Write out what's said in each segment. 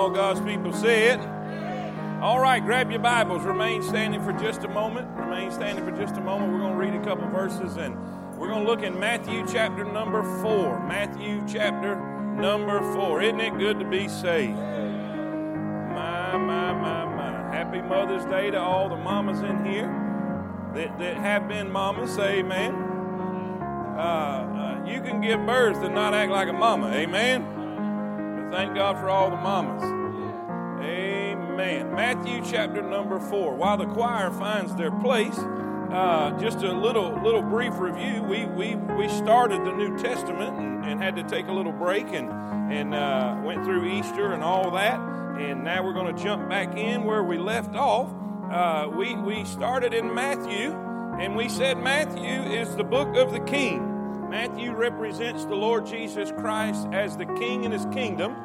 all God's people say it. All right, grab your Bibles. Remain standing for just a moment. Remain standing for just a moment. We're going to read a couple verses and we're going to look in Matthew chapter number 4. Matthew chapter number 4. Isn't it good to be saved? My, my, my, my. Happy Mother's Day to all the mamas in here that, that have been mamas. Amen. Uh, uh, you can give birth and not act like a mama. Amen. Thank God for all the mamas. Amen. Matthew chapter number 4. While the choir finds their place, uh, just a little little brief review. We we we started the New Testament and, and had to take a little break and and uh, went through Easter and all that. And now we're going to jump back in where we left off. Uh, we we started in Matthew, and we said Matthew is the book of the King. Matthew represents the Lord Jesus Christ as the King in His kingdom,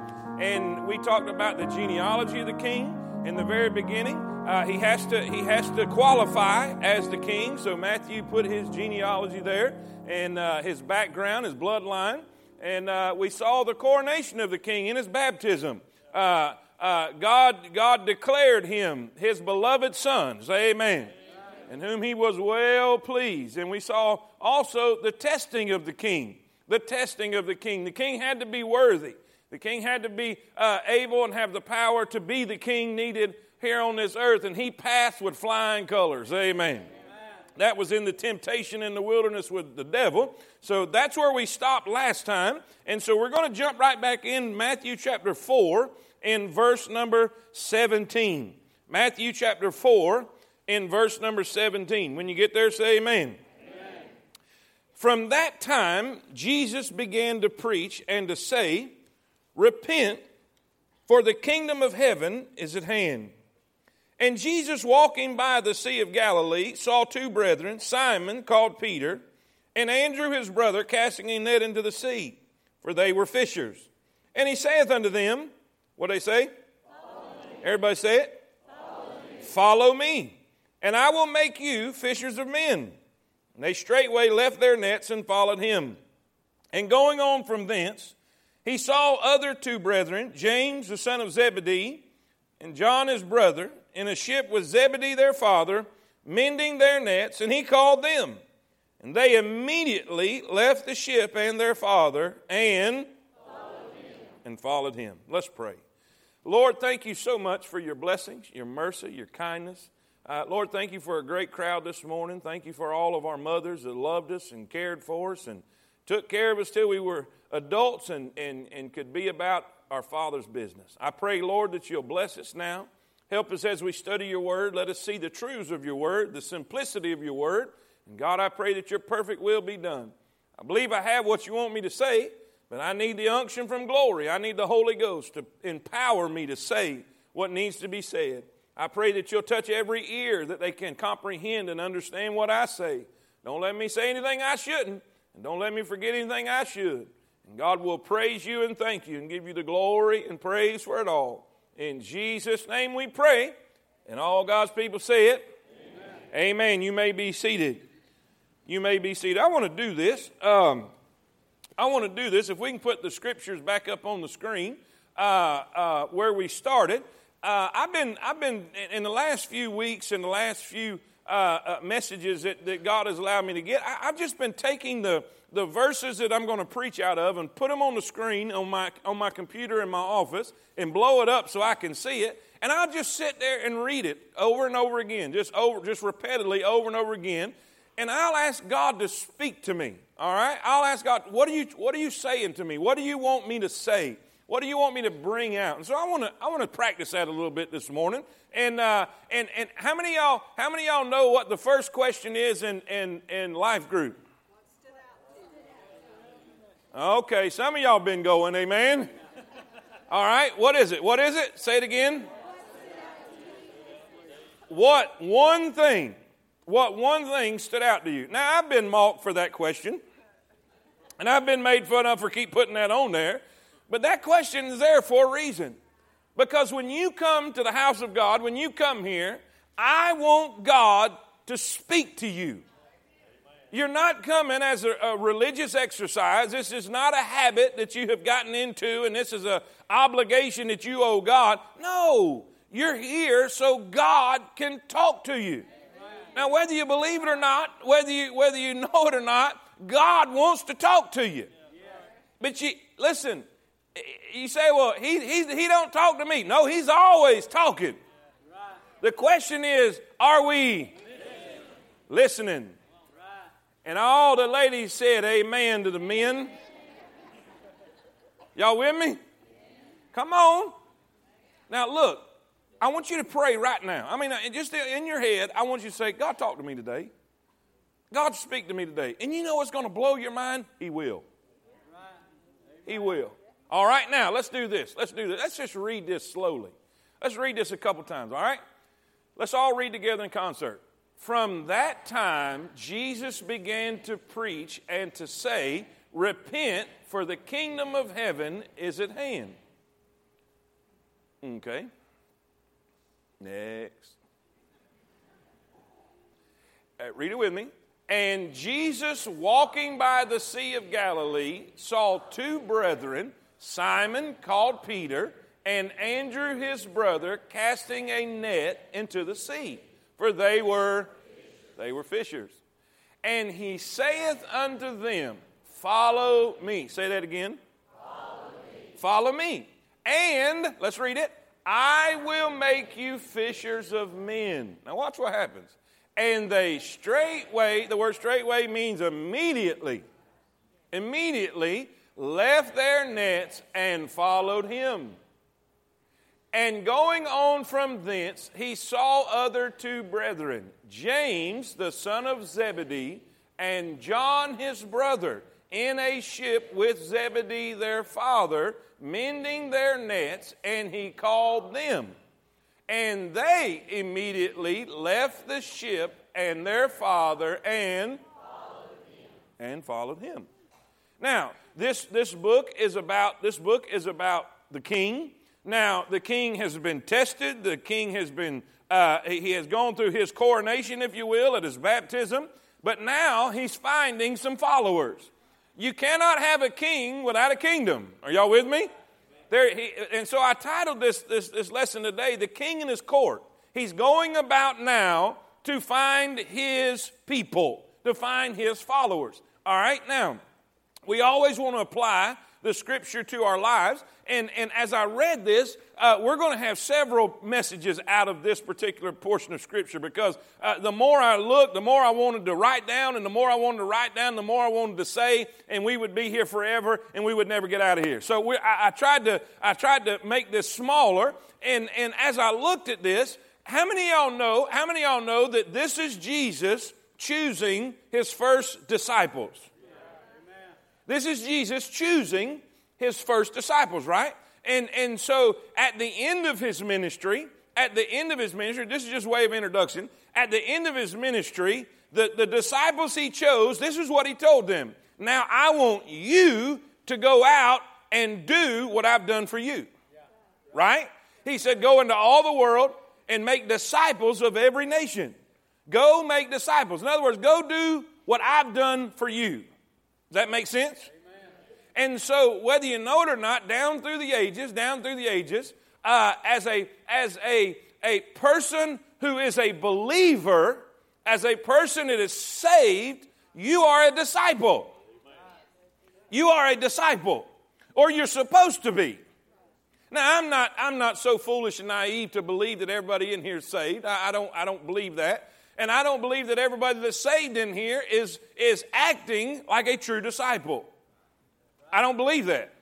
and we talked about the genealogy of the King in the very beginning. Uh, he has to he has to qualify as the king. So Matthew put his genealogy there and uh, his background, his bloodline, and uh, we saw the coronation of the king in his baptism. Uh, uh, God God declared him his beloved sons. Amen. In whom he was well pleased. And we saw also the testing of the king. The testing of the king. The king had to be worthy. The king had to be uh, able and have the power to be the king needed here on this earth, and he passed with flying colors. Amen. Amen. That was in the temptation in the wilderness with the devil. So that's where we stopped last time. And so we're going to jump right back in Matthew chapter 4 in verse number 17. Matthew chapter 4 in verse number 17. When you get there, say amen. amen. From that time, Jesus began to preach and to say, Repent, for the kingdom of heaven is at hand. And Jesus, walking by the Sea of Galilee, saw two brethren, Simon, called Peter, and Andrew his brother, casting a net into the sea, for they were fishers. And he saith unto them, What they say? Everybody say it? Follow me. Follow me, and I will make you fishers of men. And they straightway left their nets and followed him. And going on from thence, he saw other two brethren, James the son of Zebedee, and John his brother, in a ship with Zebedee their father, mending their nets, and he called them. And they immediately left the ship and their father and followed and followed him. Let's pray. Lord, thank you so much for your blessings, your mercy, your kindness. Uh, Lord, thank you for a great crowd this morning. Thank you for all of our mothers that loved us and cared for us and took care of us till we were adults and, and, and could be about our Father's business. I pray, Lord, that you'll bless us now. Help us as we study your word. Let us see the truths of your word, the simplicity of your word. And God, I pray that your perfect will be done. I believe I have what you want me to say, but I need the unction from glory. I need the Holy Ghost to empower me to say what needs to be said. I pray that you'll touch every ear that they can comprehend and understand what I say. Don't let me say anything I shouldn't, and don't let me forget anything I should. And God will praise you and thank you and give you the glory and praise for it all. In Jesus' name we pray. And all God's people say it. Amen. Amen. You may be seated. You may be seated. I want to do this. Um, I want to do this. If we can put the scriptures back up on the screen uh, uh, where we started. Uh, I've been, I've been in the last few weeks, in the last few uh, uh, messages that, that God has allowed me to get, I, I've just been taking the, the verses that I'm going to preach out of and put them on the screen on my, on my computer in my office and blow it up so I can see it. And I'll just sit there and read it over and over again, just over, just repeatedly over and over again. And I'll ask God to speak to me. All right? I'll ask God, what are you, what are you saying to me? What do you want me to say? What do you want me to bring out? And so I want to I want to practice that a little bit this morning. And uh, and and how many y'all how many y'all know what the first question is in in in life group? Okay, some of y'all been going, amen. All right, what is it? What is it? Say it again. What one thing, what one thing stood out to you? Now, I've been mocked for that question, and I've been made fun of for keep putting that on there, but that question is there for a reason. Because when you come to the house of God, when you come here, I want God to speak to you. You're not coming as a, a, religious exercise. This is not a habit that you have gotten into, and this is an obligation that you owe God. No, you're here so God can talk to you. Now, whether you believe it or not, whether you, whether you know it or not, God wants to talk to you. But you listen, you say, well, he, he, he don't talk to me. No, he's always talking. The question is, are we listening? And all the ladies said amen to the men. Y'all with me? Come on. Now, look, I want you to pray right now. I mean, uh, just in your head, I want you to say, God, talk to me today. God, speak to me today. And you know what's going to blow your mind? He will. He will. All right, now, let's do this. Let's do this. Let's just read this slowly. Let's read this a couple times, all right? Let's all read together in concert. From that time, Jesus began to preach and to say, Repent, for the kingdom of heaven is at hand. Okay. Next. Uh, read it with me. And Jesus, walking by the Sea of Galilee, saw two brethren, Simon called Peter, and Andrew his brother, casting a net into the sea for they were they were fishers. And he saith unto them, Follow me. Say that again. Follow me. Follow me. And let's read it. I will make you fishers of men. Now watch what happens. And they straightway, the word straightway means immediately, immediately left their nets and followed him. And going on from thence, he saw other two brethren, James the son of Zebedee, and John his brother, in a ship with Zebedee their father, mending their nets, and he called them. And they immediately left the ship and their father and followed and followed him. Now, this, this book is about this book is about the king now, the king has been tested. The king has been, uh, he has gone through his coronation, if you will, at his baptism. But now he's finding some followers. You cannot have a king without a kingdom. Are y'all with me? There, he, and so I titled this, this, this lesson today, The King in His Court. He's going about now to find his people, to find his followers. All right, now, we always want to apply the scripture to our lives. And, and as I read this, uh, we're going to have several messages out of this particular portion of scripture because uh, the more I looked, the more I wanted to write down, and the more I wanted to write down, the more I wanted to say, and we would be here forever and we would never get out of here. So we, I, I, tried to, I tried to make this smaller. And, and as I looked at this, how many y'all know, how many y'all know that this is Jesus choosing his first disciples? This is Jesus choosing his first disciples, right? And, and so at the end of his ministry, at the end of his ministry, this is just way of introduction. At the end of his ministry, the, the disciples he chose, this is what he told them. Now I want you to go out and do what I've done for you. Right? He said, Go into all the world and make disciples of every nation. Go make disciples. In other words, go do what I've done for you. Does that make sense? Amen. And so, whether you know it or not, down through the ages, down through the ages, uh, as a as a a person who is a believer, as a person that is saved, you are a disciple. You are a disciple, or you're supposed to be. Now, I'm not, I'm not so foolish and naive to believe that everybody in here is saved. I, I, don't, I don't believe that. And I don't believe that everybody that's saved in here is, is acting like a true disciple. I don't believe that.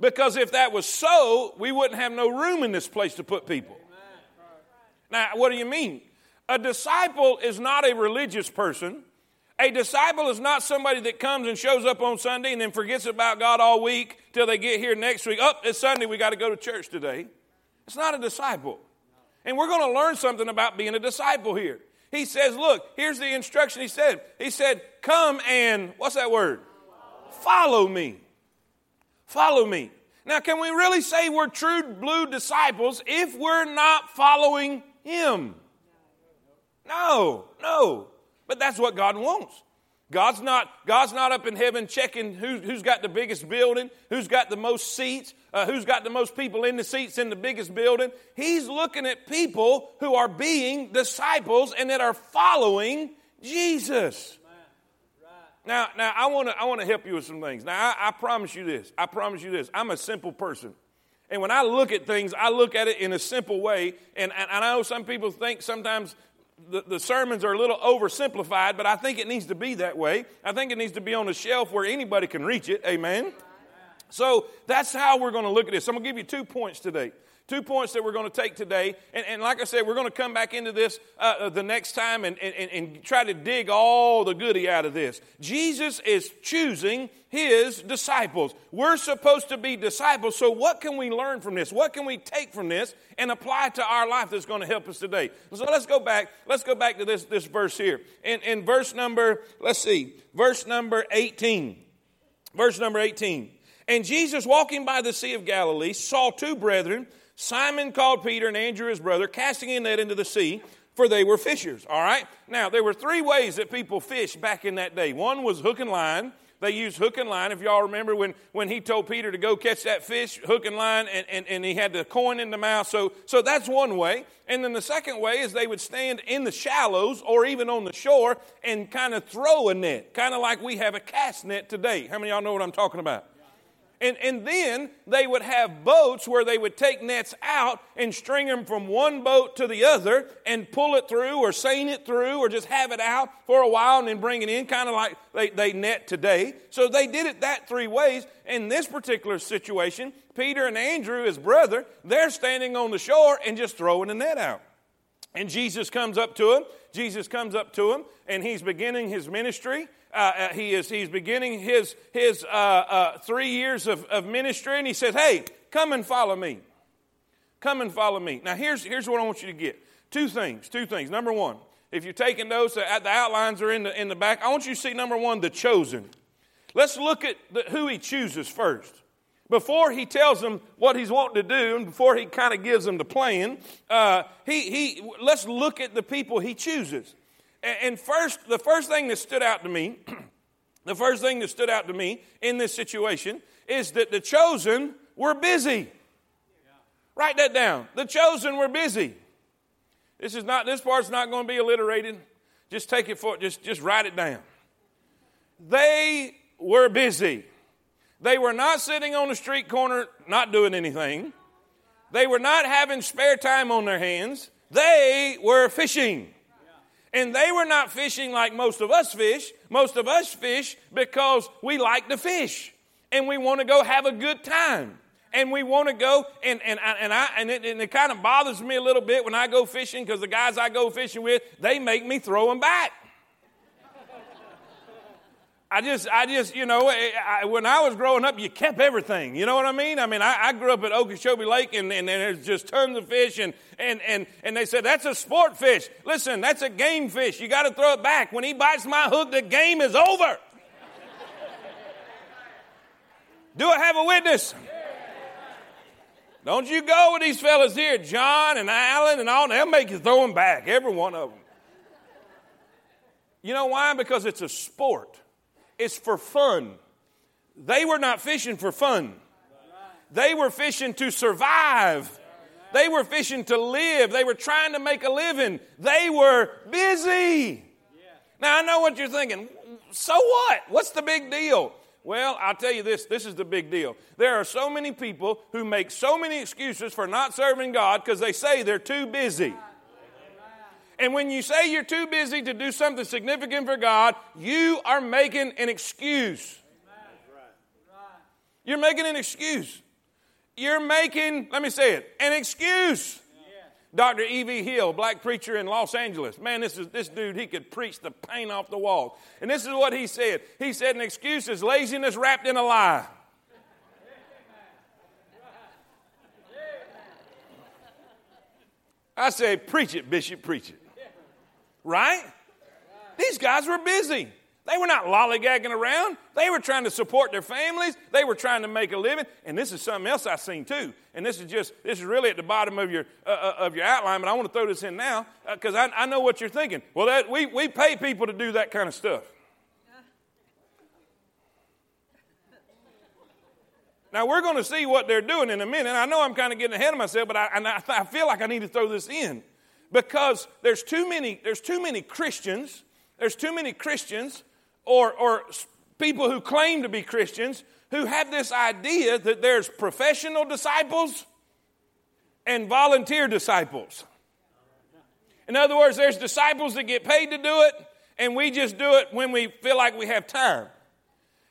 Because if that was so, we wouldn't have no room in this place to put people. Now, what do you mean? A disciple is not a religious person. A disciple is not somebody that comes and shows up on Sunday and then forgets about God all week till they get here next week. Oh, it's Sunday, we got to go to church today. It's not a disciple. And we're going to learn something about being a disciple here. He says, Look, here's the instruction he said. He said, Come and, what's that word? Follow me. Follow me. Now, can we really say we're true blue disciples if we're not following him? No, no. But that's what God wants. God's not, God's not up in heaven checking who, who's got the biggest building, who's got the most seats, uh, who's got the most people in the seats in the biggest building. He's looking at people who are being disciples and that are following Jesus. Now, now I want to I want to help you with some things. Now, I, I promise you this. I promise you this. I'm a simple person. And when I look at things, I look at it in a simple way. And, and I know some people think sometimes the, the sermons are a little oversimplified, but I think it needs to be that way. I think it needs to be on a shelf where anybody can reach it. Amen. So that's how we're going to look at this. I'm going to give you two points today. Two points that we're going to take today. And, and like I said, we're going to come back into this uh, uh, the next time and, and, and try to dig all the goody out of this. Jesus is choosing his disciples. We're supposed to be disciples. So, what can we learn from this? What can we take from this and apply to our life that's going to help us today? So, let's go back. Let's go back to this, this verse here. In, in verse number, let's see, verse number 18. Verse number 18. And Jesus, walking by the Sea of Galilee, saw two brethren Simon called Peter and Andrew his brother, casting a net into the sea, for they were fishers. All right? Now, there were three ways that people fished back in that day. One was hook and line. They used hook and line. If y'all remember when, when he told Peter to go catch that fish, hook and line, and, and, and he had the coin in the mouth. So, so that's one way. And then the second way is they would stand in the shallows or even on the shore and kind of throw a net, kind of like we have a cast net today. How many y'all know what I'm talking about? And, and then they would have boats where they would take nets out and string them from one boat to the other and pull it through or seine it through or just have it out for a while and then bring it in, kind of like they, they net today. So they did it that three ways. In this particular situation, Peter and Andrew, his brother, they're standing on the shore and just throwing the net out. And Jesus comes up to him. Jesus comes up to him and he's beginning his ministry uh, he is he's beginning his his uh, uh, three years of, of ministry, and he says, "Hey, come and follow me. Come and follow me." Now, here's here's what I want you to get: two things. Two things. Number one, if you're taking those, the outlines are in the in the back. I want you to see number one, the chosen. Let's look at the, who he chooses first. Before he tells them what he's wanting to do, and before he kind of gives them the plan, uh, he, he, let's look at the people he chooses. And first, the first thing that stood out to me, the first thing that stood out to me in this situation is that the chosen were busy. Write that down. The chosen were busy. This is not this part's not going to be alliterated. Just take it for just just write it down. They were busy. They were not sitting on the street corner not doing anything. They were not having spare time on their hands. They were fishing. And they were not fishing like most of us fish. Most of us fish because we like to fish and we want to go have a good time. And we want to go, and, and, and, I, and, it, and it kind of bothers me a little bit when I go fishing because the guys I go fishing with, they make me throw them back. I just, I just, you know, eh, eh, I, when I was growing up, you kept everything. You know what I mean? I mean, I, I grew up at Okeechobee Lake, and, and, and, there's just tons of fish, and, and, and, and they said, that's a sport fish. Listen, that's a game fish. You got to throw it back. When he bites my hook, the game is over. Do I have a witness? Don't you go with these fellas here, John and Alan and all. They'll make you throw them back, every one of them. You know why? Because it's a sport. It's for fun. They were not fishing for fun. They were fishing to survive. They were fishing to live. They were trying to make a living. They were busy. Now, I know what you're thinking. So what? What's the big deal? Well, I'll tell you this this is the big deal. There are so many people who make so many excuses for not serving God because they say they're too busy. And when you say you're too busy to do something significant for God, you are making an excuse. You're making an excuse. You're making, let me say it, an excuse. Dr. E.V. Hill, black preacher in Los Angeles. Man, this is this dude, he could preach the paint off the wall. And this is what he said. He said an excuse is laziness wrapped in a lie. I say, preach it, Bishop, preach it right? These guys were busy. They were not lollygagging around. They were trying to support their families. They were trying to make a living. And this is something else I've seen too. And this is just this is really at the bottom of your uh, uh of your outline, but I want to throw this in now because uh, I, I, know what you're thinking. Well, that, we we pay people to do that kind of stuff. Now, we're going to see what they're doing in a minute. I know I'm kind of getting ahead of myself, but I, I, I feel like I need to throw this in because there's too many, there's too many Christians, there's too many Christians or, or people who claim to be Christians who have this idea that there's professional disciples and volunteer disciples. In other words, there's disciples that get paid to do it, and we just do it when we feel like we have time.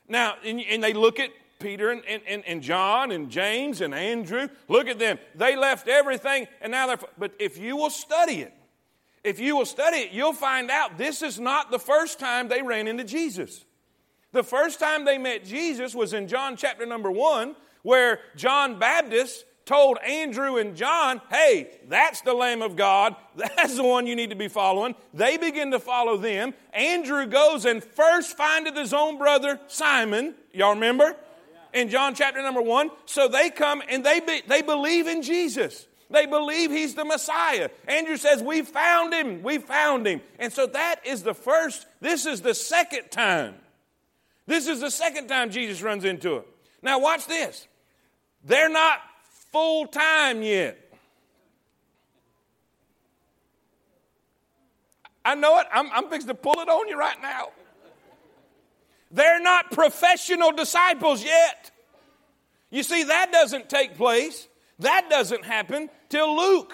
Now, and, and they look at Peter and, and, and John and James and Andrew. Look at them. They left everything, and now they're. But if you will study it, if you will study it, you'll find out this is not the first time they ran into Jesus. The first time they met Jesus was in John chapter number one, where John Baptist told Andrew and John, hey, that's the Lamb of God. That's the one you need to be following. They begin to follow them. Andrew goes and first findeth his own brother Simon. Y'all remember? In John chapter number one. So they come and they, be, they believe in Jesus. They believe he's the Messiah. Andrew says, We found him. We found him. And so that is the first, this is the second time. This is the second time Jesus runs into it. Now, watch this. They're not full time yet. I know it. I'm, I'm fixing to pull it on you right now. They're not professional disciples yet. You see, that doesn't take place. That doesn't happen till Luke.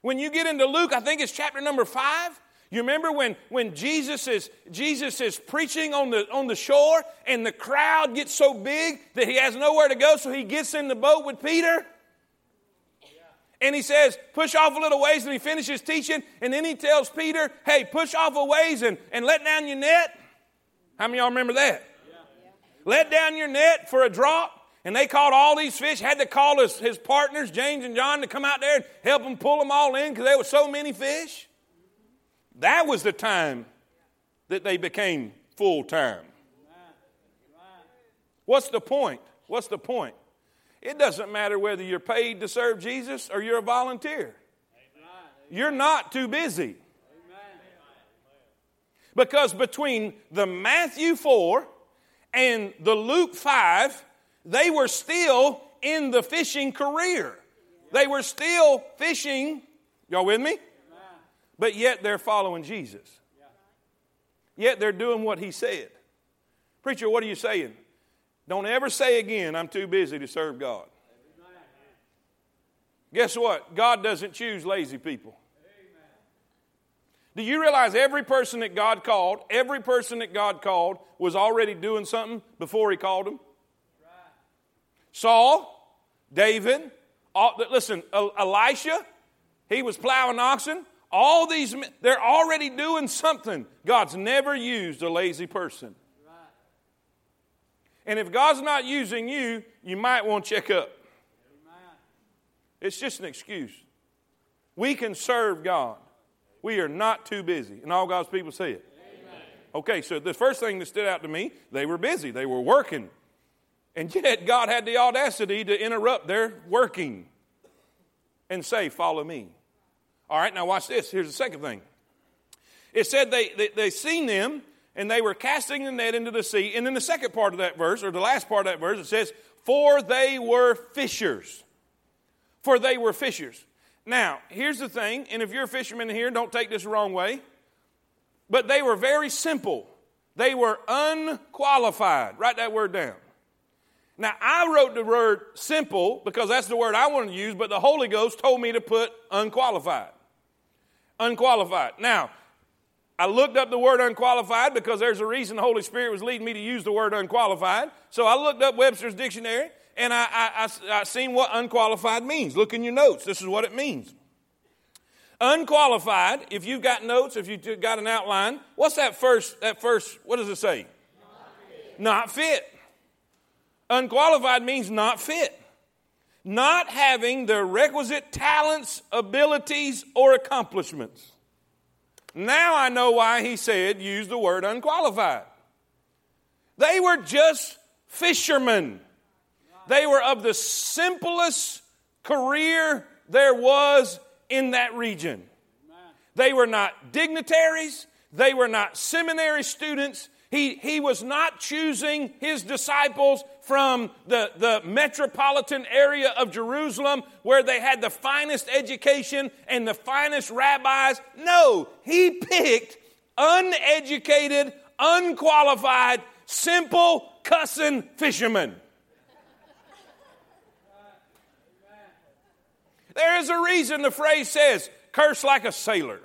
When you get into Luke, I think it's chapter number five. You remember when, when Jesus, is, Jesus is preaching on the, on the shore and the crowd gets so big that he has nowhere to go, so he gets in the boat with Peter? And he says, push off a little ways, and he finishes teaching, and then he tells Peter, hey, push off a ways and, and let down your net. How many y'all remember that? Let down your net for a drop. And they caught all these fish, had to call his, his partners, James and John, to come out there and help them pull them all in because there were so many fish. That was the time that they became full time. What's the point? What's the point? It doesn't matter whether you're paid to serve Jesus or you're a volunteer. You're not too busy. Because between the Matthew 4 and the Luke 5, they were still in the fishing career. They were still fishing. Y'all with me? But yet they're following Jesus. Yet they're doing what he said. Preacher, what are you saying? Don't ever say again, I'm too busy to serve God. Guess what? God doesn't choose lazy people. Do you realize every person that God called, every person that God called was already doing something before he called them? Saul, David, all, listen, Elisha, he was plowing oxen. All these, they're already doing something. God's never used a lazy person. And if God's not using you, you might want to check up. It's just an excuse. We can serve God. We are not too busy. And all God's people say it. Okay, so the first thing that stood out to me, they were busy. They were working. And yet God had the audacity to interrupt their working and say, Follow me. All right, now watch this. Here's the second thing. It said they, they, they seen them and they were casting the net into the sea. And in the second part of that verse, or the last part of that verse, it says, For they were fishers. For they were fishers. Now, here's the thing, and if you're a fisherman here, don't take this the wrong way, but they were very simple. They were unqualified. Write that word down. Now, I wrote the word simple because that's the word I wanted to use, but the Holy Ghost told me to put unqualified. Unqualified. Now, I looked up the word unqualified because there's a reason the Holy Spirit was leading me to use the word unqualified. So I looked up Webster's dictionary and I, I, I, I seen what unqualified means. Look in your notes. This is what it means. Unqualified, if you've got notes, if you've got an outline, what's that first, that first, what does it say? Not fit. Not fit. Unqualified means not fit. Not having the requisite talents, abilities, or accomplishments. Now I know why he said use the word unqualified. They were just fishermen. They were of the simplest career there was in that region. They were not dignitaries, they were not seminary students, He, he was not choosing his disciples from the, the metropolitan area of Jerusalem where they had the finest education and the finest rabbis. No, he picked uneducated, unqualified, simple, cussing fishermen. There is a reason the phrase says, curse like a sailor.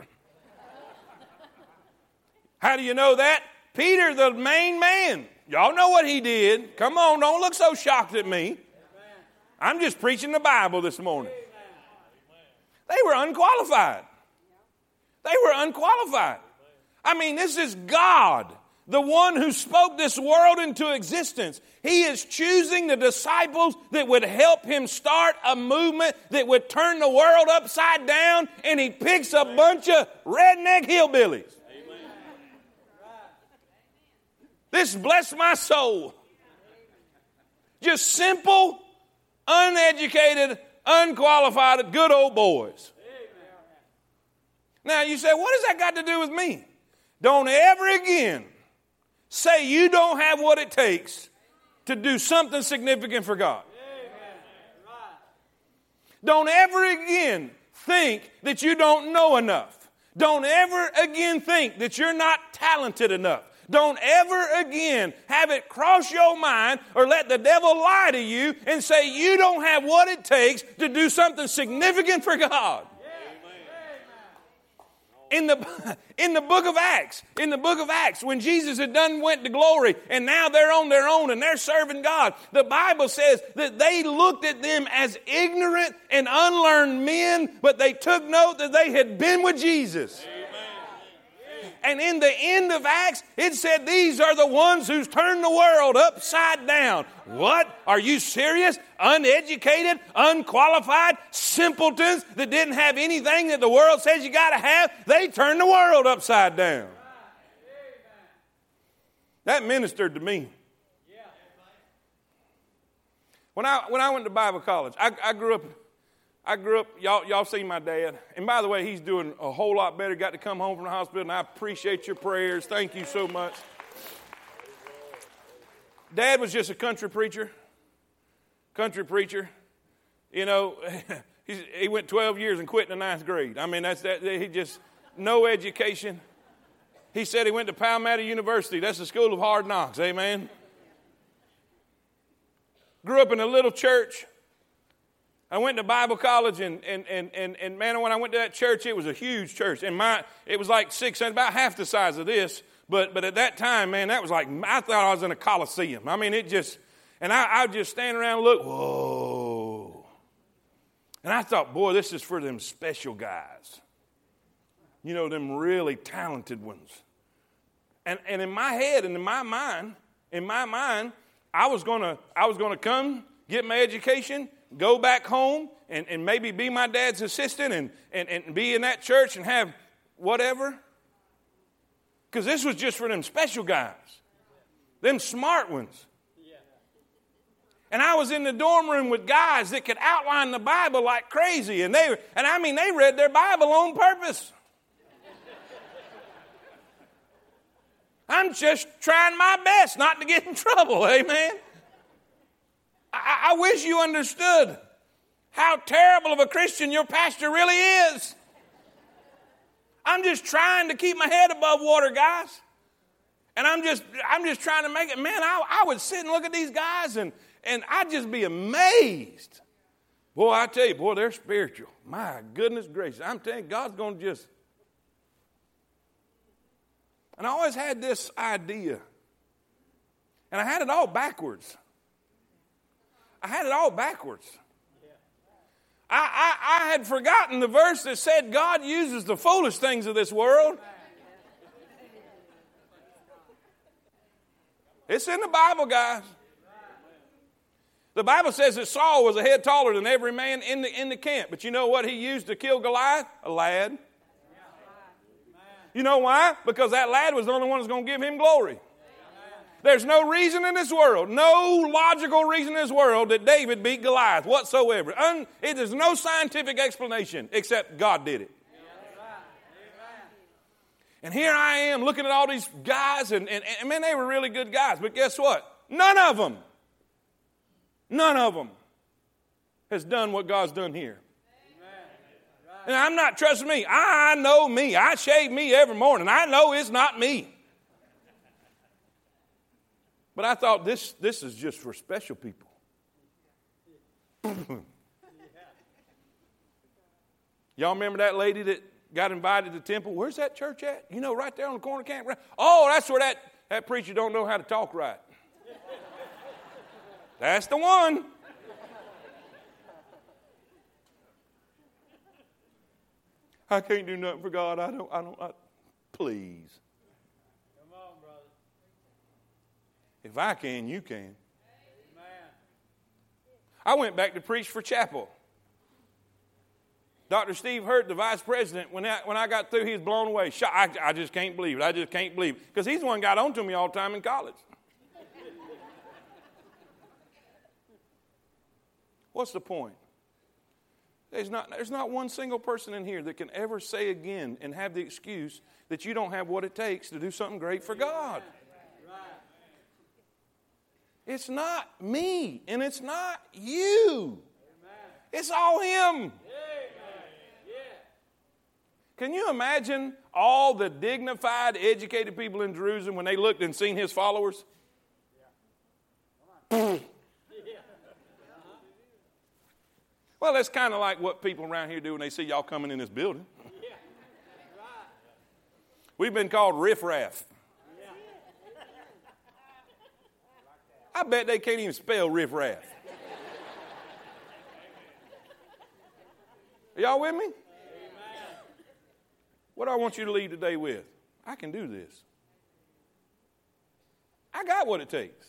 How do you know that? Peter, the main man, y'all know what he did. Come on, don't look so shocked at me. I'm just preaching the Bible this morning. They were unqualified. They were unqualified. I mean, this is God, the one who spoke this world into existence. He is choosing the disciples that would help him start a movement that would turn the world upside down, and he picks a bunch of redneck hillbillies. This bless my soul. Just simple, uneducated, unqualified, good old boys. Now you say, what does that got to do with me? Don't ever again say you don't have what it takes to do something significant for God. Don't ever again think that you don't know enough. Don't ever again think that you're not talented enough. Don't ever again have it cross your mind or let the devil lie to you and say you don't have what it takes to do something significant for God. In the, in the book of Acts, in the book of Acts, when Jesus had done went to glory and now they're on their own and they're serving God, the Bible says that they looked at them as ignorant and unlearned men, but they took note that they had been with Jesus. And in the end of Acts, it said these are the ones who's turned the world upside down. What? Are you serious? Uneducated, unqualified, simpletons that didn't have anything that the world says you got to have? They turned the world upside down. That ministered to me. When I, when I went to Bible college, I, I grew up I grew up, y'all, y'all see my dad. And by the way, he's doing a whole lot better. Got to come home from the hospital, and I appreciate your prayers. Thank you so much. Dad was just a country preacher. Country preacher. You know, he went 12 years and quit in the ninth grade. I mean, that's that. He just, no education. He said he went to Palmetto University. That's the school of hard knocks. Amen. Grew up in a little church I went to Bible college, and, and, and, and, and man, when I went to that church, it was a huge church. And my, it was like six, about half the size of this. But, but at that time, man, that was like, I thought I was in a coliseum. I mean, it just, and I, I would just stand around and look, whoa. And I thought, boy, this is for them special guys. You know, them really talented ones. And, and in my head and in my mind, in my mind, I was gonna, I was gonna come, get my education, go back home and, and maybe be my dad's assistant and, and, and be in that church and have whatever? Because this was just for them special guys, them smart ones. And I was in the dorm room with guys that could outline the Bible like crazy. And they and I mean they read their Bible on purpose. I'm just trying my best not to get in trouble, amen. I, I wish you understood how terrible of a Christian your pastor really is. I'm just trying to keep my head above water, guys. And I'm just, I'm just trying to make it. Man, I, I would sit and look at these guys and, and I'd just be amazed. Boy, I tell you, boy, they're spiritual. My goodness gracious. I'm telling you, God's going to just. And I always had this idea. And I had it all backwards. I had it all backwards. I, I, I had forgotten the verse that said God uses the foolish things of this world. It's in the Bible, guys. The Bible says that Saul was a head taller than every man in the, in the camp. But you know what he used to kill Goliath? A lad. You know why? Because that lad was the only one that's going to give him glory. There's no reason in this world, no logical reason in this world that David beat Goliath whatsoever. Un, it, there's no scientific explanation except God did it. And here I am looking at all these guys, and, and, and man, they were really good guys. But guess what? None of them, none of them has done what God's done here. And I'm not trusting me. I know me. I shave me every morning. I know it's not me. But I thought this, this is just for special people. Y'all remember that lady that got invited to temple? Where's that church at? You know, right there on the corner campground. Oh, that's where that, that preacher don't know how to talk right. That's the one. I can't do nothing for God. I don't, I don't, I, please. Come on, brother. If I can, you can. Amen. I went back to preach for chapel. Dr. Steve Hurt, the vice president, when I, when I got through, he was blown away. I, I just can't believe it. I just can't believe it. Because he's the one got on to me all the time in college. What's the point? There's not, there's not one single person in here that can ever say again and have the excuse that you don't have what it takes to do something great for God. It's not me and it's not you. It's all Him. Can you imagine all the dignified, educated people in Jerusalem when they looked and seen His followers? Well, that's kind of like what people around here do when they see y'all coming in this building. We've been called riffraff. I bet they can't even spell riffraff. Are y'all with me? What do I want you to leave today with, I can do this. I got what it takes.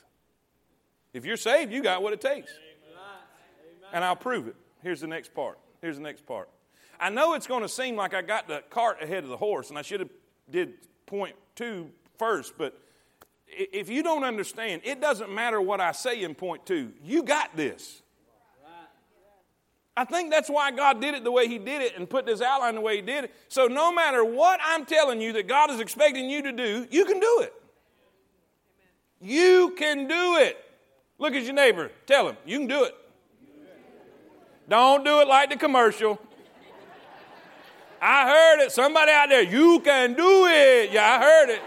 If you're saved, you got what it takes. And I'll prove it. Here's the next part. Here's the next part. I know it's going to seem like I got the cart ahead of the horse, and I should have did point two first, but if you don't understand, it doesn't matter what I say in point two. You got this. I think that's why God did it the way He did it and put this outline the way He did it. So no matter what I'm telling you that God is expecting you to do, you can do it. You can do it. Look at your neighbor. Tell him, you can do it. Don't do it like the commercial. I heard it. Somebody out there, you can do it. Yeah, I heard it.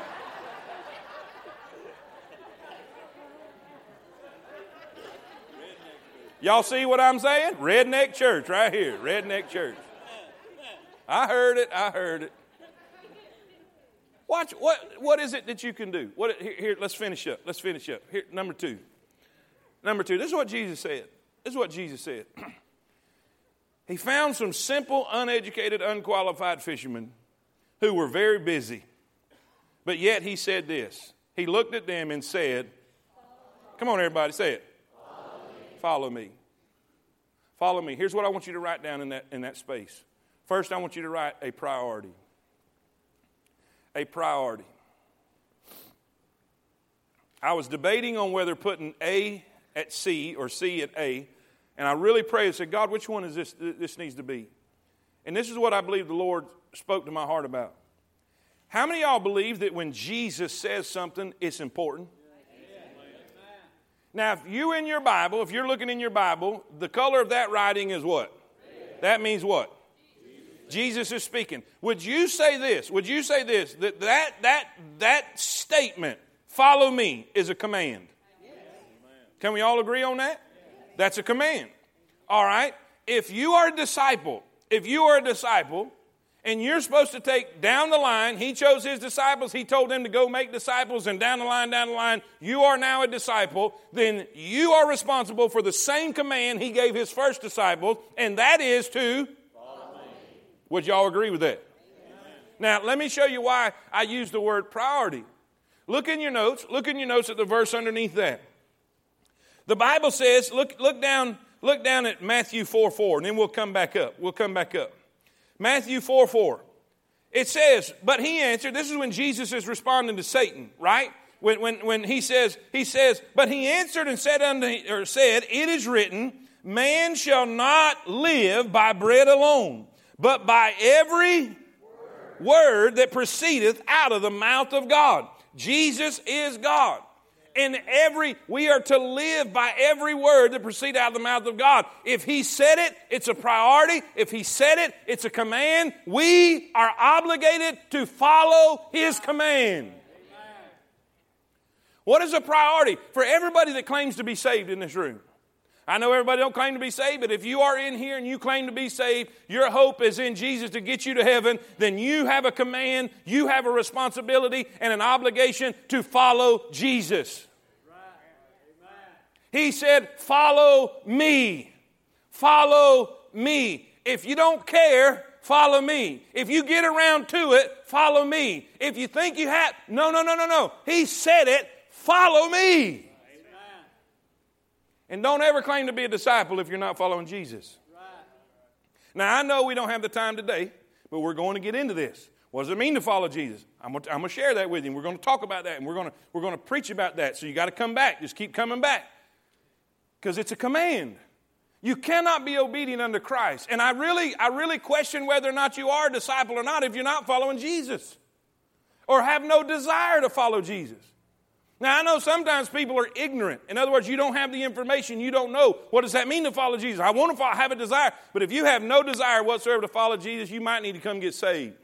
Y'all see what I'm saying? Redneck church right here. Redneck church. I heard it. I heard it. Watch what what is it that you can do? What here, here let's finish up. Let's finish up. Here number 2. Number 2. This is what Jesus said. This is what Jesus said. He found some simple, uneducated, unqualified fishermen who were very busy. But yet he said this. He looked at them and said, Come on, everybody, say it. Follow me. Follow me. Here's what I want you to write down in that, in that space. First, I want you to write a priority. A priority. I was debating on whether putting A at C or C at A and I really prayed and said, God, which one is this this needs to be? And this is what I believe the Lord spoke to my heart about. How many y'all believe that when Jesus says something, it's important? Now, if you in your Bible, if you're looking in your Bible, the color of that writing is what? That means what? Jesus is speaking. Would you say this? Would you say this? That that that that statement, follow me, is a command. Can we all agree on that? That's a command. All right? If you are a disciple, if you are a disciple, and you're supposed to take down the line, he chose his disciples, he told them to go make disciples, and down the line, down the line, you are now a disciple, then you are responsible for the same command he gave his first disciples, and that is to Would y'all agree with that? Amen. Now, let me show you why I use the word priority. Look in your notes, look in your notes at the verse underneath that. The Bible says, look, look down, look down at Matthew 4 4, and then we'll come back up. We'll come back up. Matthew 4 4. It says, but he answered, this is when Jesus is responding to Satan, right? When, when, when he says, he says, but he answered and said unto, or said, it is written, man shall not live by bread alone, but by every word that proceedeth out of the mouth of God. Jesus is God. And every we are to live by every word that proceeds out of the mouth of God. If He said it, it's a priority. If He said it, it's a command. We are obligated to follow His command. What is a priority for everybody that claims to be saved in this room? I know everybody don't claim to be saved, but if you are in here and you claim to be saved, your hope is in Jesus to get you to heaven, then you have a command, you have a responsibility and an obligation to follow Jesus. He said, Follow me. Follow me. If you don't care, follow me. If you get around to it, follow me. If you think you have, no, no, no, no, no. He said it, follow me. And don't ever claim to be a disciple if you're not following Jesus. Right. Now, I know we don't have the time today, but we're going to get into this. What does it mean to follow Jesus? I'm going to, share that with you. We're going to talk about that, and we're going to, we're going to preach about that. So you got to come back. Just keep coming back. Because it's a command. You cannot be obedient unto Christ. And I really, I really question whether or not you are a disciple or not if you're not following Jesus or have no desire to follow Jesus. Now, I know sometimes people are ignorant. In other words, you don't have the information, you don't know. What does that mean to follow Jesus? I want to follow, have a desire, but if you have no desire whatsoever to follow Jesus, you might need to come get saved.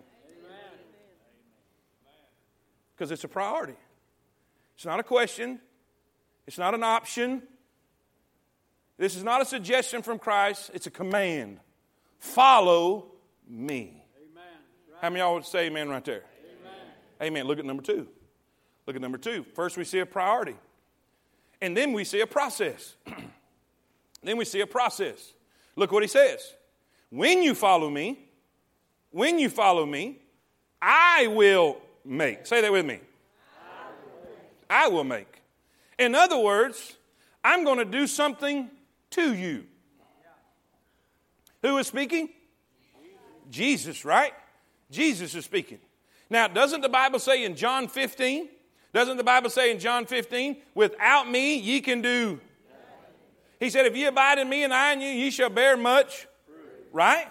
Because it's a priority. It's not a question, it's not an option. This is not a suggestion from Christ, it's a command. Follow me. Amen. How many y'all would say amen right there? Amen. amen. Look at number two. Look at number two. First, we see a priority, and then we see a process. then we see a process. Look what he says. When you follow me, when you follow me, I will make. Say that with me. I will make. In other words, I'm going to do something to you. Who is speaking? Jesus, right? Jesus is speaking. Now, doesn't the Bible say in John 15 doesn't the Bible say in John 15, without me ye can do? He said, if ye abide in me and I in you, ye shall bear much. Right?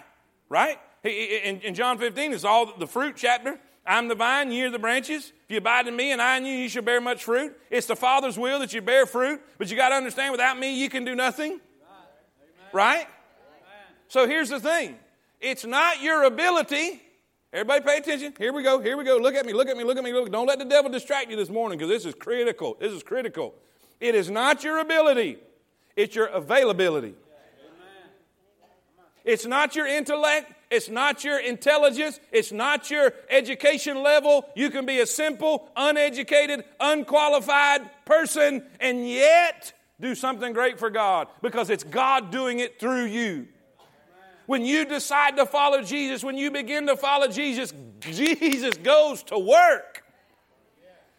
Right? In, in John 15, it's all the fruit chapter. I'm the vine, ye are the branches. If you abide in me and I in you, you shall bear much fruit. It's the Father's will that you bear fruit, but you got to understand without me, you can do nothing. Right? So here's the thing it's not your ability, Everybody pay attention. Here we go. Here we go. Look at me. Look at me. Look at me. Look. Don't let the devil distract you this morning because this is critical. This is critical. It is not your ability, it's your availability. It's not your intellect. It's not your intelligence. It's not your education level. You can be a simple, uneducated, unqualified person and yet do something great for God because it's God doing it through you. When you decide to follow Jesus, when you begin to follow Jesus, Jesus goes to work.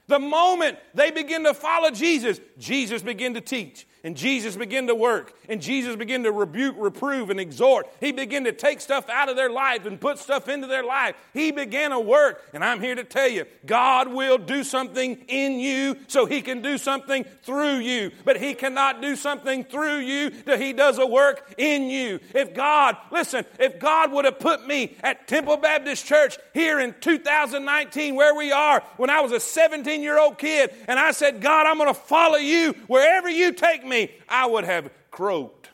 The moment they begin to follow Jesus, Jesus begin to teach. And Jesus began to work, and Jesus began to rebuke, reprove, and exhort. He began to take stuff out of their life and put stuff into their life. He began to work, and I'm here to tell you God will do something in you so He can do something through you. But He cannot do something through you till He does a work in you. If God, listen, if God would have put me at Temple Baptist Church here in 2019, where we are, when I was a 17 year old kid, and I said, God, I'm going to follow you wherever you take me me, I would have croaked.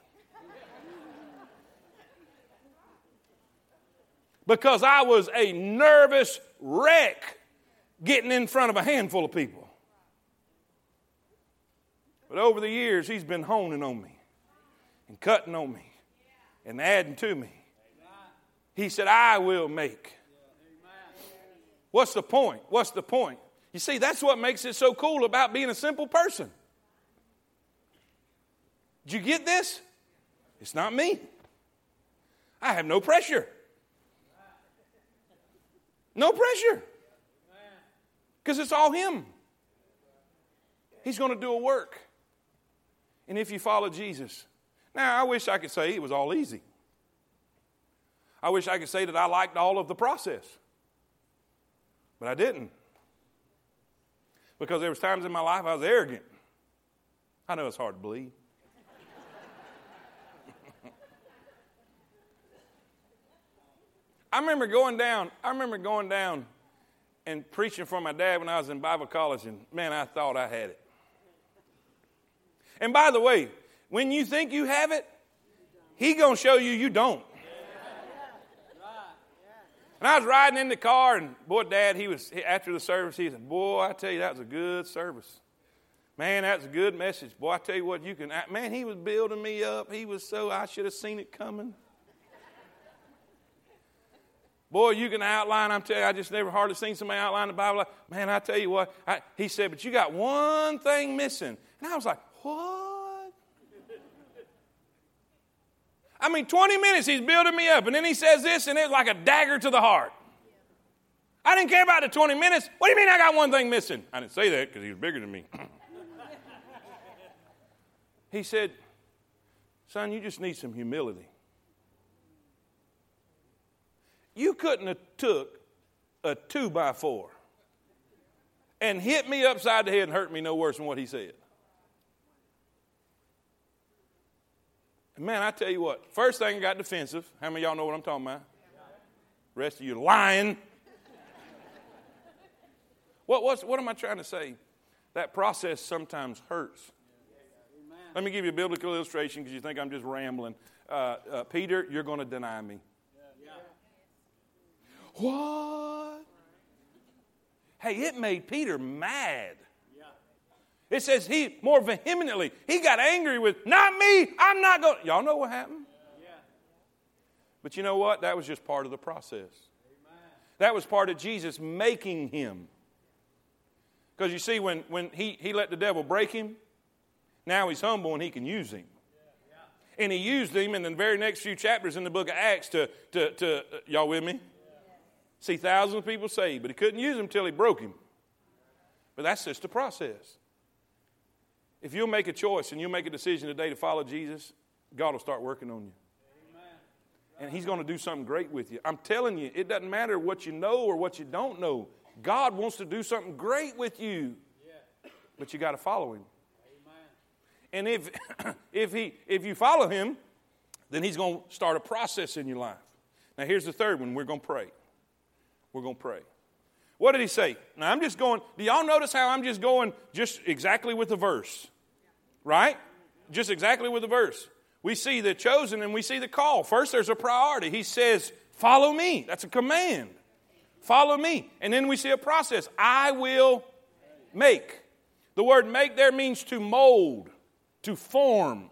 because I was a nervous wreck getting in front of a handful of people. But over the years, he's been honing on me and cutting on me and adding to me. He said, I will make. What's the point? What's the point? You see, that's what makes it so cool about being a simple person. Did you get this? It's not me. I have no pressure. No pressure. Because it's all Him. He's going to do a work. And if you follow Jesus, now I wish I could say it was all easy. I wish I could say that I liked all of the process. But I didn't. Because there was times in my life I was arrogant. I know it's hard to believe. I remember going down, I remember going down and preaching for my dad when I was in Bible college, and man, I thought I had it. And by the way, when you think you have it, he gonna show you you don't. And I was riding in the car, and boy, Dad, he was after the service. He said, "Boy, I tell you, that was a good service. Man, that's a good message. Boy, I tell you what, you can. Man, he was building me up. He was so I should have seen it coming. Boy, you can outline. I'm telling you, I just never hardly seen somebody outline the Bible. Man, I tell you what. I, he said, but you got one thing missing, and I was like, what? I mean, 20 minutes he's building me up, and then he says this, and it's like a dagger to the heart. I didn't care about the 20 minutes. What do you mean I got one thing missing? I didn't say that because he was bigger than me. he said, Son, you just need some humility. You couldn't have took a two by four and hit me upside the head and hurt me no worse than what he said. Man, I tell you what, first thing I got defensive. How many of y'all know what I'm talking about? Rest of you lying. what, what am I trying to say? That process sometimes hurts. Let me give you a biblical illustration because you think I'm just rambling. Uh, uh, Peter, you're going to deny me. What? Hey, it made Peter mad. It says he more vehemently, he got angry with, not me, I'm not going. Y'all know what happened? But you know what? That was just part of the process. That was part of Jesus making him. Because you see, when, when he, he let the devil break him, now he's humble and he can use him. And he used him in the very next few chapters in the book of Acts to, to, to uh, y'all with me? See thousands of people saved, but he couldn't use them until he broke him. But that's just a process. If you'll make a choice and you'll make a decision today to follow Jesus, God will start working on you. And he's going to do something great with you. I'm telling you, it doesn't matter what you know or what you don't know. God wants to do something great with you. But you got to follow him. And if, if, he, if you follow him, then he's going to start a process in your life. Now, here's the third one we're going to pray. We're going to pray. What did he say? Now, I'm just going, do y'all notice how I'm just going just exactly with the verse? Right? Just exactly with the verse. We see the chosen and we see the call. First, there's a priority. He says, Follow me. That's a command. Follow me. And then we see a process. I will make. The word make there means to mold, to form.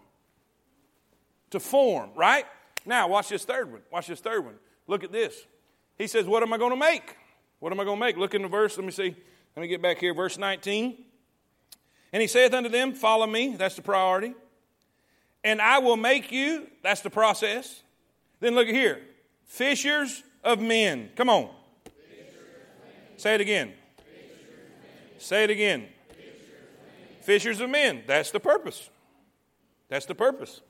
To form, right? Now, watch this third one. Watch this third one. Look at this. He says, What am I going to make? What am I going to make? Look in the verse. Let me see. Let me get back here. Verse 19. And he saith unto them, Follow me. That's the priority. And I will make you. That's the process. Then look here. Fishers of men. Come on. Say it again. Say it again. Fishers of men. That's the purpose. That's the purpose.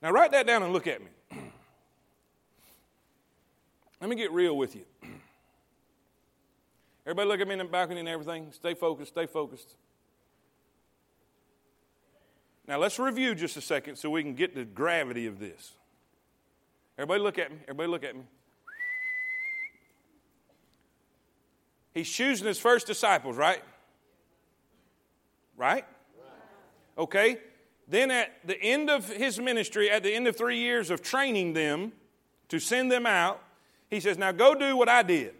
Now, write that down and look at me. Let me get real with you. Everybody look at me in the balcony and everything. Stay focused, stay focused. Now let's review just a second so we can get the gravity of this. Everybody look at me. Everybody look at me. He's choosing his first disciples, right? Right? Okay. Then at the end of his ministry, at the end of three years of training them to send them out, he says, Now go do what I did.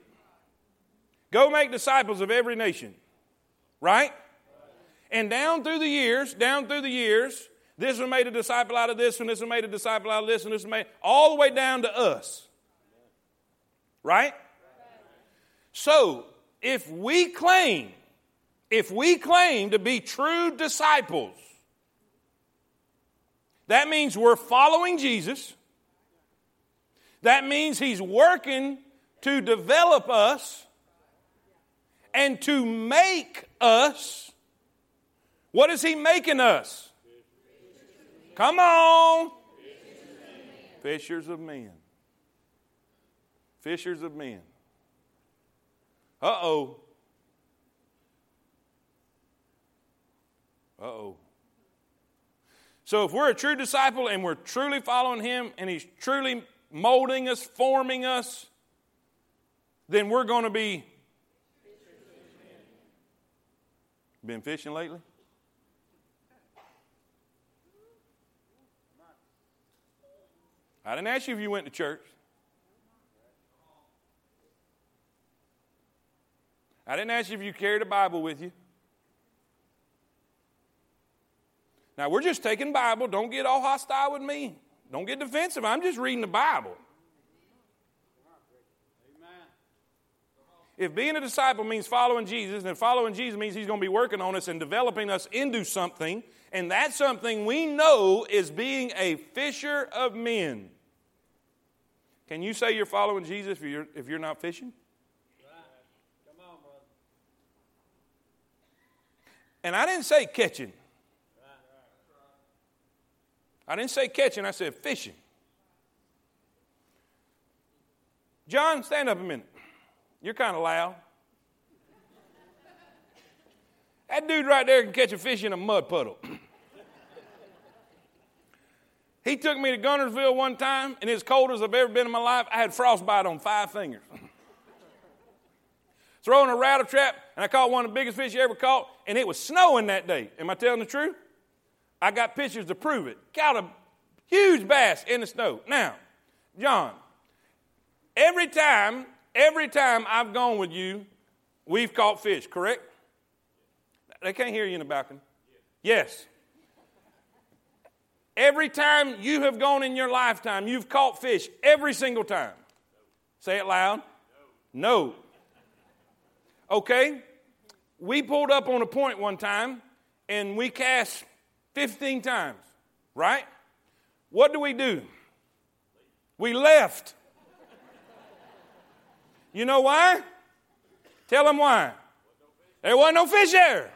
Go make disciples of every nation. Right? And down through the years, down through the years, this one made a disciple out of this one, this one made a disciple out of this, and this one made, all the way down to us. Right? So, if we claim, if we claim to be true disciples, that means we're following Jesus. That means He's working to develop us and to make us. What is He making us? Come on. Fishers of men. Fishers of men. Uh oh. Uh oh. So if we're a true disciple and we're truly following him and he's truly molding us, forming us, then we're going to be. Been fishing lately? I didn't ask you if you went to church. I didn't ask you if you carried a Bible with you. Now, we're just taking Bible. Don't get all hostile with me. Don't get defensive. I'm just reading the Bible. If being a disciple means following Jesus, then following Jesus means he's going to be working on us and developing us into something, and that something we know is being a fisher of men. Can you say you're following Jesus if you're, if you're not fishing? Come on, brother. And I didn't say catching. I didn't say catching, I said fishing. John, stand up a minute. You're kind of loud. That dude right there can catch a fish in a mud puddle. he took me to Guntersville one time, and as cold as I've ever been in my life, I had frostbite on five fingers. Throwing a rattle trap, and I caught one of the biggest fish you ever caught, and it was snowing that day. Am I telling the truth? I got pictures to prove it. Caught a huge bass in the snow. Now, John, every time, every time I've gone with you, we've caught fish, correct? They can't hear you in the balcony. Yes. Every time you have gone in your lifetime, you've caught fish every single time. Say it loud. No. Okay? We pulled up on a point one time and we cast 15 times, right? What do we do? We left. You know why? Tell them why. There wasn't no fish there.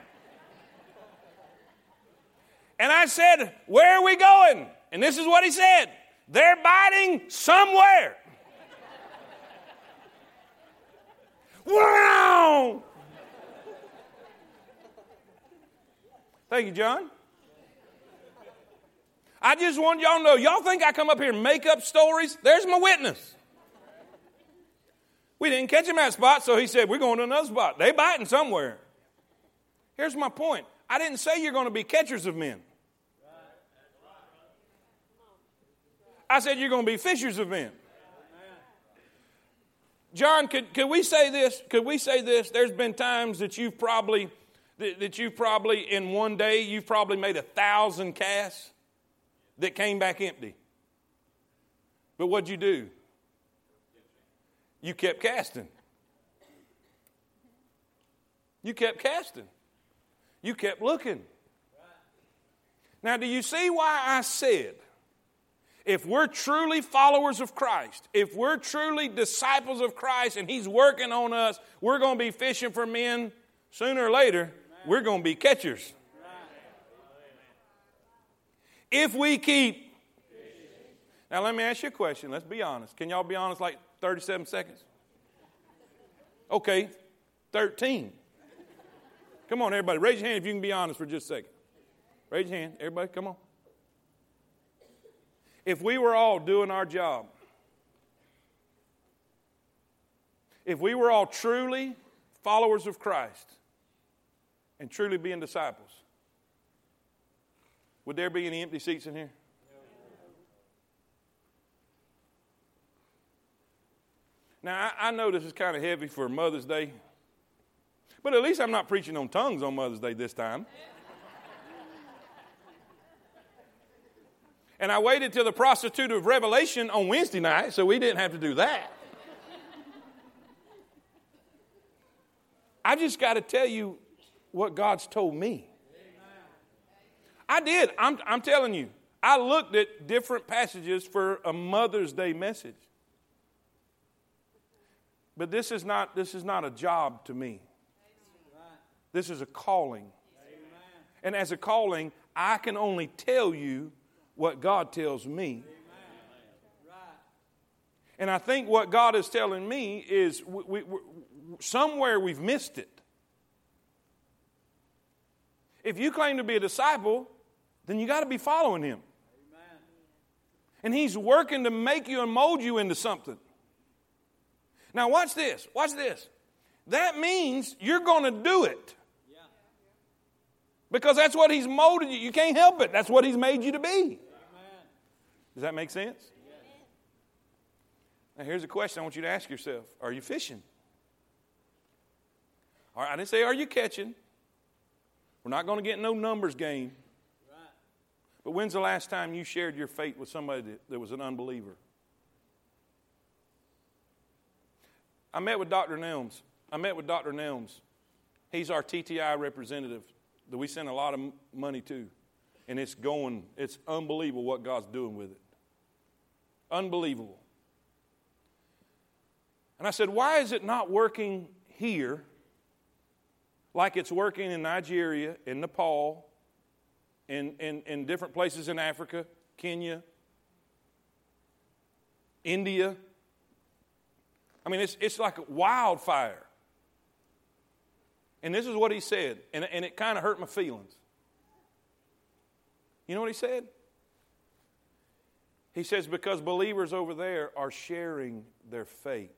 And I said, Where are we going? And this is what he said They're biting somewhere. wow! Thank you, John. I just want y'all to know, y'all think I come up here and make up stories? There's my witness. We didn't catch him at spot, so he said, We're going to another spot. They biting somewhere. Here's my point. I didn't say you're going to be catchers of men. I said you're going to be fishers of men. John, could, could we say this? Could we say this? There's been times that you've probably that, that you've probably in one day you've probably made a thousand casts that came back empty. But what'd you do? You kept casting. You kept casting. You kept looking. Now, do you see why I said if we're truly followers of Christ, if we're truly disciples of Christ and He's working on us, we're going to be fishing for men sooner or later, we're going to be catchers. If we keep. Now, let me ask you a question. Let's be honest. Can y'all be honest like 37 seconds? Okay, 13. Come on, everybody. Raise your hand if you can be honest for just a second. Raise your hand. Everybody, come on. If we were all doing our job, if we were all truly followers of Christ and truly being disciples, would there be any empty seats in here? Now, I, I know this is kind of heavy for Mother's Day, but at least I'm not preaching on tongues on Mother's Day this time. And I waited till the prostitute of Revelation on Wednesday night, so we didn't have to do that. I just got to tell you what God's told me. I did. I'm, I'm telling you. I looked at different passages for a Mother's Day message. But this is not, this is not a job to me. This is a calling. And as a calling, I can only tell you what God tells me. And I think what God is telling me is we, we, somewhere we've missed it. If you claim to be a disciple, then you got to be following Him. And He's working to make you and mold you into something. Now, watch this. Watch this. That means you're going to do it. Because that's what He's molded you. You can't help it. That's what He's made you to be. Does that make sense? Now, here's a question I want you to ask yourself Are you fishing? I didn't say, Are you catching? We're not going to get no numbers game. But when's the last time you shared your faith with somebody that, that was an unbeliever? I met with Dr. Nelms. I met with Dr. Nelms. He's our TTI representative that we send a lot of money to. And it's going, it's unbelievable what God's doing with it. Unbelievable. And I said, Why is it not working here like it's working in Nigeria, in Nepal, in, in, in different places in Africa, Kenya, India? I mean, it's, it's like a wildfire. And this is what he said, and, and it kind of hurt my feelings. You know what he said? He says, because believers over there are sharing their faith.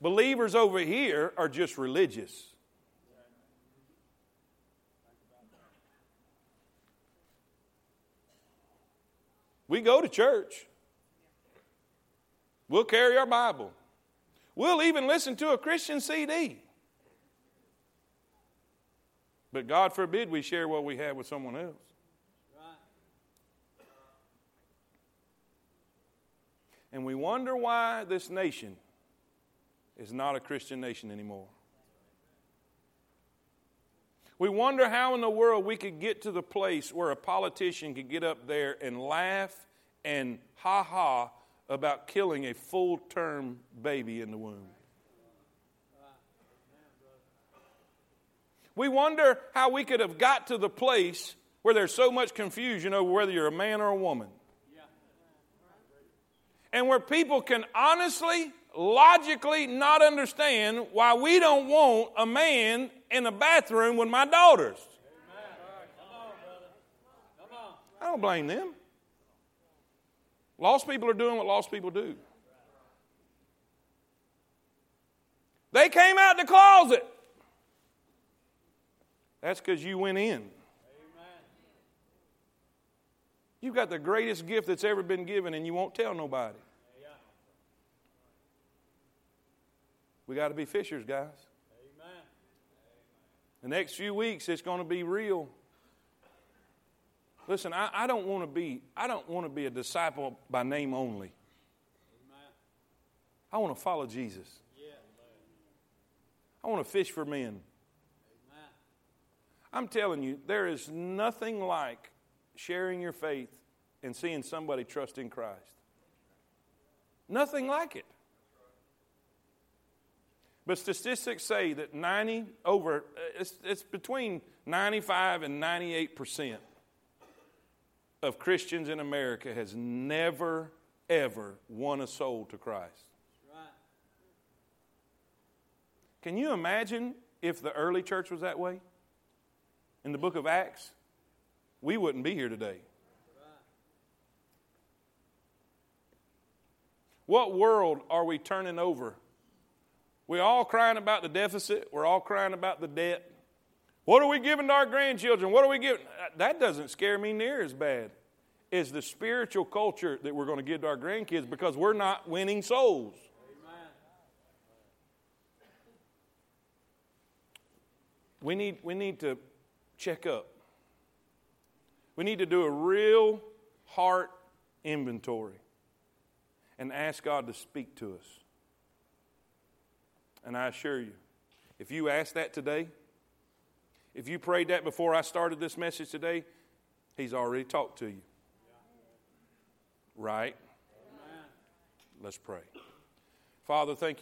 Believers over here are just religious. We go to church. We'll carry our Bible. We'll even listen to a Christian CD. But God forbid we share what we have with someone else. And we wonder why this nation is not a Christian nation anymore. We wonder how in the world we could get to the place where a politician could get up there and laugh and ha ha about killing a full term baby in the womb. We wonder how we could have got to the place where there's so much confusion over whether you're a man or a woman. And where people can honestly logically not understand why we don't want a man in the bathroom with my daughters. I don't blame them. Lost people are doing what lost people do. They came out the closet. That's because you went in. You've got the greatest gift that's ever been given, and you won't tell nobody. We got to be fishers, guys. The next few weeks, it's going to be real. Listen, I, I don't want to be I don't want to be a disciple by name only. I want to follow Jesus. I want to fish for men. I'm telling you, there is nothing like sharing your faith and seeing somebody trust in Christ. Nothing like it. But statistics say that 90 over, uh, it's, it's between 95 and 98 percent of Christians in America has never, ever won a soul to Christ. Can you imagine if the early church was that way? In the book of Acts, we wouldn't be here today. What world are we turning over we're all crying about the deficit. We're all crying about the debt. What are we giving to our grandchildren? What are we giving? Uh, that doesn't scare me near as bad as the spiritual culture that we're going to give to our grandkids because we're not winning souls. We need, we need to check up. We need to do a real heart inventory and ask God to speak to us. And I assure you, if you ask that today, if you prayed that before I started this message today, He's already talked to you. Right? Let's pray. Father, thank you.